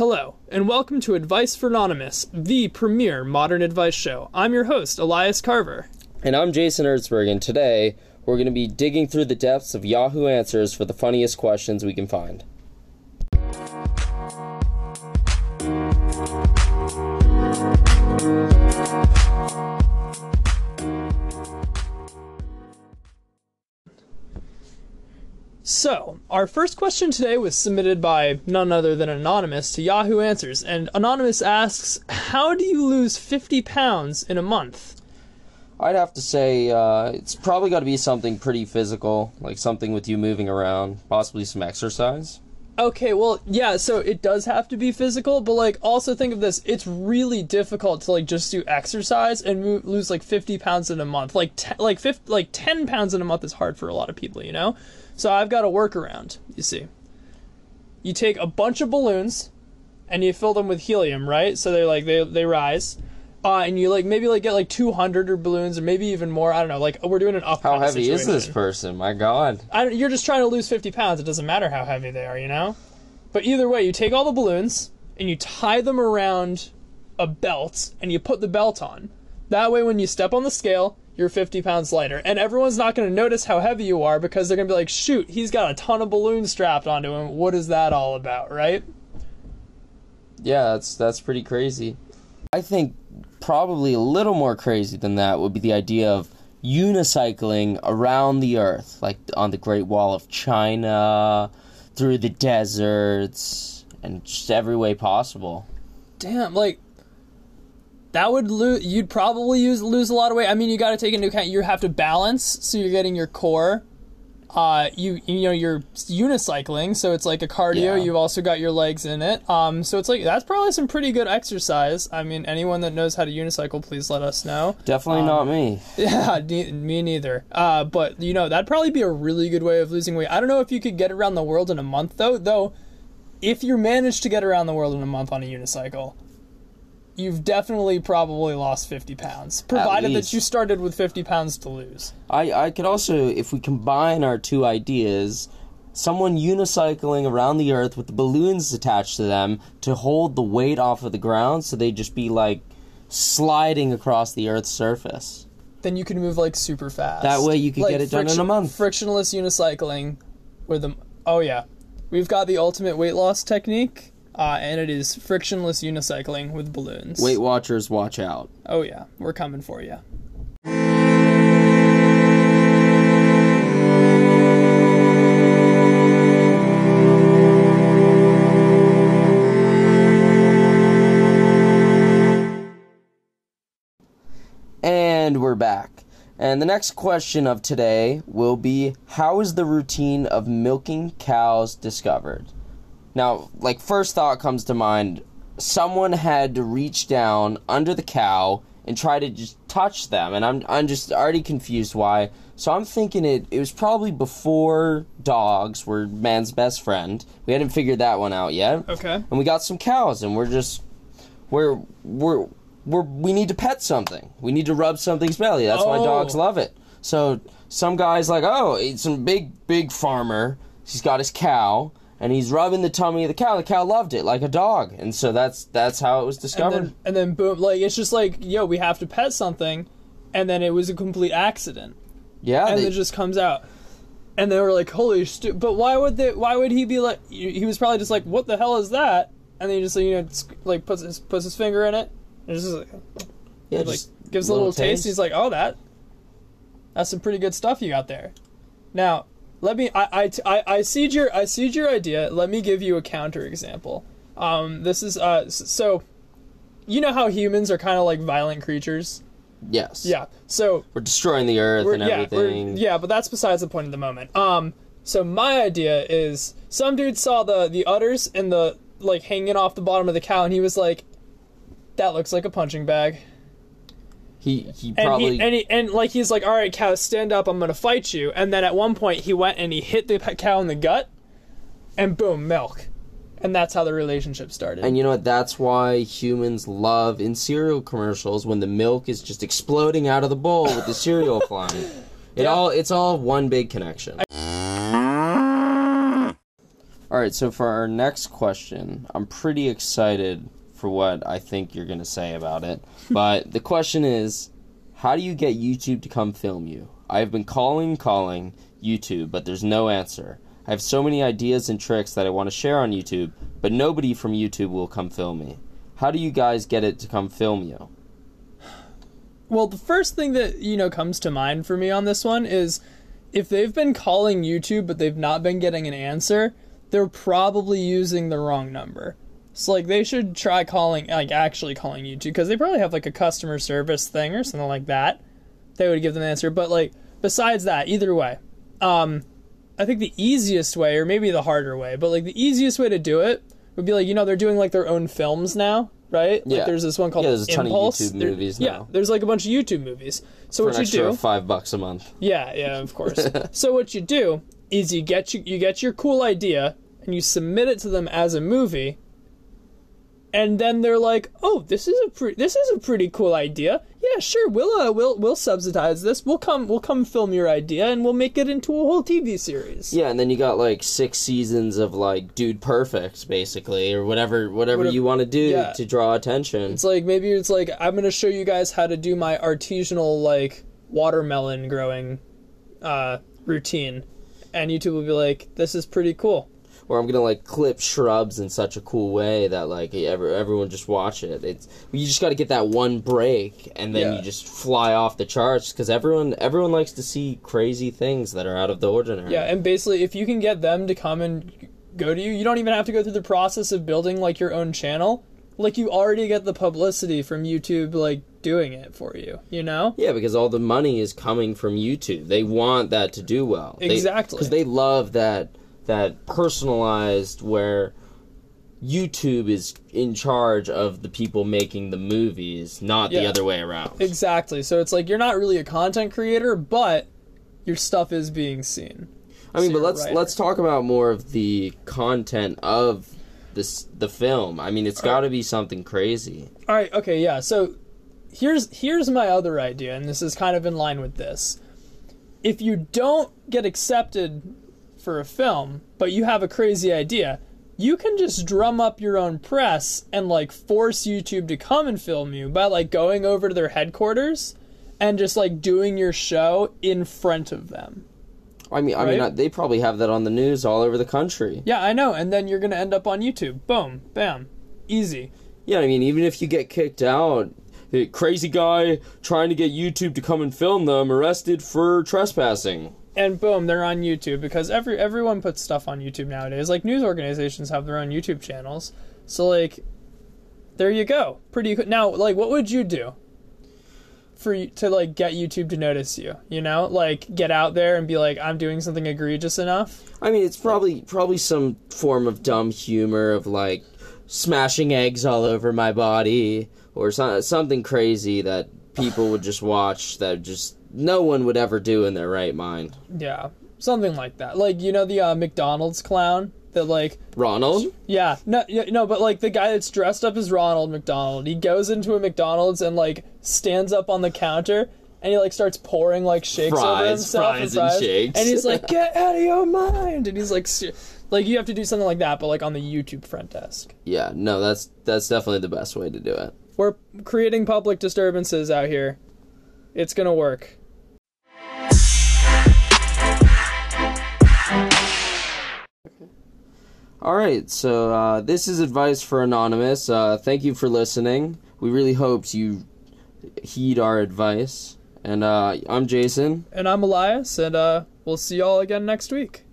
Hello, and welcome to Advice for Anonymous, the premier modern advice show. I'm your host, Elias Carver. And I'm Jason Ertzberg, and today we're going to be digging through the depths of Yahoo Answers for the funniest questions we can find. So, our first question today was submitted by none other than Anonymous to Yahoo Answers, and Anonymous asks, How do you lose 50 pounds in a month? I'd have to say uh, it's probably got to be something pretty physical, like something with you moving around, possibly some exercise. Okay, well, yeah, so it does have to be physical, but like also think of this, it's really difficult to like just do exercise and move, lose like 50 pounds in a month. Like like 50, like 10 pounds in a month is hard for a lot of people, you know? So I've got a workaround, you see. You take a bunch of balloons and you fill them with helium, right? So they're like they they rise. Uh, and you like maybe like get like 200 or balloons or maybe even more. I don't know. Like we're doing an up. How heavy is this person? My God. I don't, you're just trying to lose 50 pounds. It doesn't matter how heavy they are, you know? But either way, you take all the balloons and you tie them around a belt and you put the belt on. That way, when you step on the scale, you're 50 pounds lighter. And everyone's not going to notice how heavy you are because they're going to be like, shoot, he's got a ton of balloons strapped onto him. What is that all about, right? Yeah, that's that's pretty crazy. I think probably a little more crazy than that would be the idea of unicycling around the earth, like on the Great Wall of China, through the deserts, and just every way possible. Damn, like that would lose. You'd probably use lose a lot of weight. I mean, you got to take into account you have to balance, so you're getting your core. Uh, you you know you're unicycling, so it's like a cardio. Yeah. You've also got your legs in it. Um, so it's like that's probably some pretty good exercise. I mean, anyone that knows how to unicycle, please let us know. Definitely not me. Yeah, ne- me neither. Uh, but you know that'd probably be a really good way of losing weight. I don't know if you could get around the world in a month though. Though, if you manage to get around the world in a month on a unicycle, you've definitely probably lost 50 pounds. Provided that you started with 50 pounds to lose. I, I could also, if we combine our two ideas, someone unicycling around the earth with the balloons attached to them to hold the weight off of the ground so they just be like sliding across the earth's surface. Then you can move like super fast. That way you could Like get it done in a month. Frictionless unicycling with them. Oh yeah, we've got the ultimate weight loss technique, uh, and it is frictionless unicycling with balloons. Weight Watchers, watch out. Oh yeah, we're coming for you. And we're back. And the next question of today will be How is the routine of milking cows discovered? Now, like, first thought comes to mind someone had to reach down under the cow and try to just touch them. And I'm, I'm just already confused why. So I'm thinking it, it was probably before dogs were man's best friend. We hadn't figured that one out yet. Okay. And we got some cows, and we're just. We're. We're we're, we need to pet something. We need to rub something's belly. That's why Oh. dogs love it. So some guy's like, oh, he's some big, big farmer. He's got his cow, and he's rubbing the tummy of the cow. The cow loved it like a dog, and so that's that's how it was And discovered. then, and then boom, like it's just like yo, we have to pet something, and then it was a complete accident, yeah, and they- it just comes out. And they were like, "Holy stu-" But why would they? Why would he be like? He was probably just like, "What the hell is that?" And then he just like, you know, like puts his puts his finger in it, and just like, yeah, like gives a little taste. He's like, "Oh, that that's some pretty good stuff you got there." Now, let me. I I I, I see your I see your idea. Let me give you a counter example. Um, this is uh, so. You know how humans are kind of like violent creatures. yes, Yeah. So we're destroying the earth and yeah, everything. yeah, but that's besides the point at the moment. Um, so my idea is some dude saw the the udders and the like hanging off the bottom of the cow, and he was like, "That looks like a punching bag." He he And probably he and he and like he's like, "All right, cow, stand up. I'm gonna fight you." And then at one point, he went and he hit the cow in the gut, and boom, milk, and that's how the relationship started. And you know what? That's why humans love in cereal commercials when the milk is just exploding out of the bowl with the cereal flying. It Yeah. all it's all one big connection. All right, so for our next question, I'm pretty excited for what I think you're going to say about it. But the question is how do you get YouTube to come film you? I've been calling, calling YouTube, but there's no answer. I have so many ideas and tricks that I want to share on YouTube, but nobody from YouTube will come film me. How do you guys get it to come film you? Well, the first thing that, you know, comes to mind for me on this one is if they've been calling YouTube but they've not been getting an answer, they're probably using the wrong number. So like they should try calling like actually calling YouTube because they probably have like a customer service thing or something like that. They would give them an answer, but like besides that, either way, um, I think the easiest way or maybe the harder way, but like the easiest way to do it would be like you know they're doing like their own films now, right? Yeah. Like there's this one called Yeah, there's a ton of Impulse. YouTube There- movies Yeah, there's like a bunch of YouTube movies. So For what an you extra do? five bucks a month. Yeah, yeah, of course. so what you do is you get you, you get your cool idea and you submit it to them as a movie, and then they're like, "Oh, this is a pre- this is a pretty cool idea. Yeah, sure, we'll uh, we'll we'll subsidize this. We'll come we'll come film your idea and we'll make it into a whole TV series." Yeah, and then you got like six seasons of like Dude Perfect, basically, or whatever whatever, Whatever- you want to do yeah. to draw attention. It's like maybe it's like I'm gonna show you guys how to do my artisanal like watermelon growing uh, routine, and YouTube will be like, "This is pretty cool." Or I'm gonna like clip shrubs in such a cool way that like ever everyone just watch it. It's you just got to get that one break, and then Yeah. you just fly off the charts because everyone everyone likes to see crazy things that are out of the ordinary. Yeah, and basically, if you can get them to come and go to you, you don't even have to go through the process of building like your own channel. Like you already get the publicity from YouTube, like doing it for you. You know? Yeah, because all the money is coming from YouTube. They want that to do well. Exactly. Because they love that that personalized where YouTube is in charge of the people making the movies, not the other way around. Exactly. So it's like you're not really a content creator, but your stuff is being seen. I mean, So but let's right. let's talk about more of the content of this the film. I mean, it's got to be something crazy. All right. Okay. Yeah. So here's here's my other idea, and this is kind of in line with this. If you don't get accepted for a film, but you have a crazy idea, you can just drum up your own press and like force YouTube to come and film you by like going over to their headquarters and just like doing your show in front of them. I mean, I mean, Right? uh, they probably have that on the news all over the country. Yeah, I know. And then you're gonna end up on YouTube. Boom, bam, easy. Yeah, I mean, even if you get kicked out, the crazy guy trying to get YouTube to come and film them arrested for trespassing. And boom, they're on YouTube because every everyone puts stuff on YouTube nowadays. Like news organizations have their own YouTube channels. So like, there you go. Pretty cool. Now, like, what would you do for to like get YouTube to notice you? You know, like get out there and be like, I'm doing something egregious enough. I mean, it's probably probably some form of dumb humor of like smashing eggs all over my body or so, something crazy that people would just watch that just no one would ever do in their right mind. Yeah, something like that. Like you know the uh, McDonald's clown that like Ronald? Yeah, no, yeah, no, but like the guy that's dressed up as Ronald McDonald, he goes into a McDonald's and like stands up on the counter and he like starts pouring like shakes over Fries, himself fries and shakes. and he's like, "Get out of your mind!" And he's like, like you have to do something like that, but like on the YouTube front desk. Yeah, no, that's that's definitely the best way to do it. We're creating public disturbances out here. It's gonna work. All right, so uh, this is advice for Anonymous. Uh, thank you for listening. We really hoped you heed our advice. And uh, I'm Jason. And I'm Elias, and uh, we'll see y'all again next week.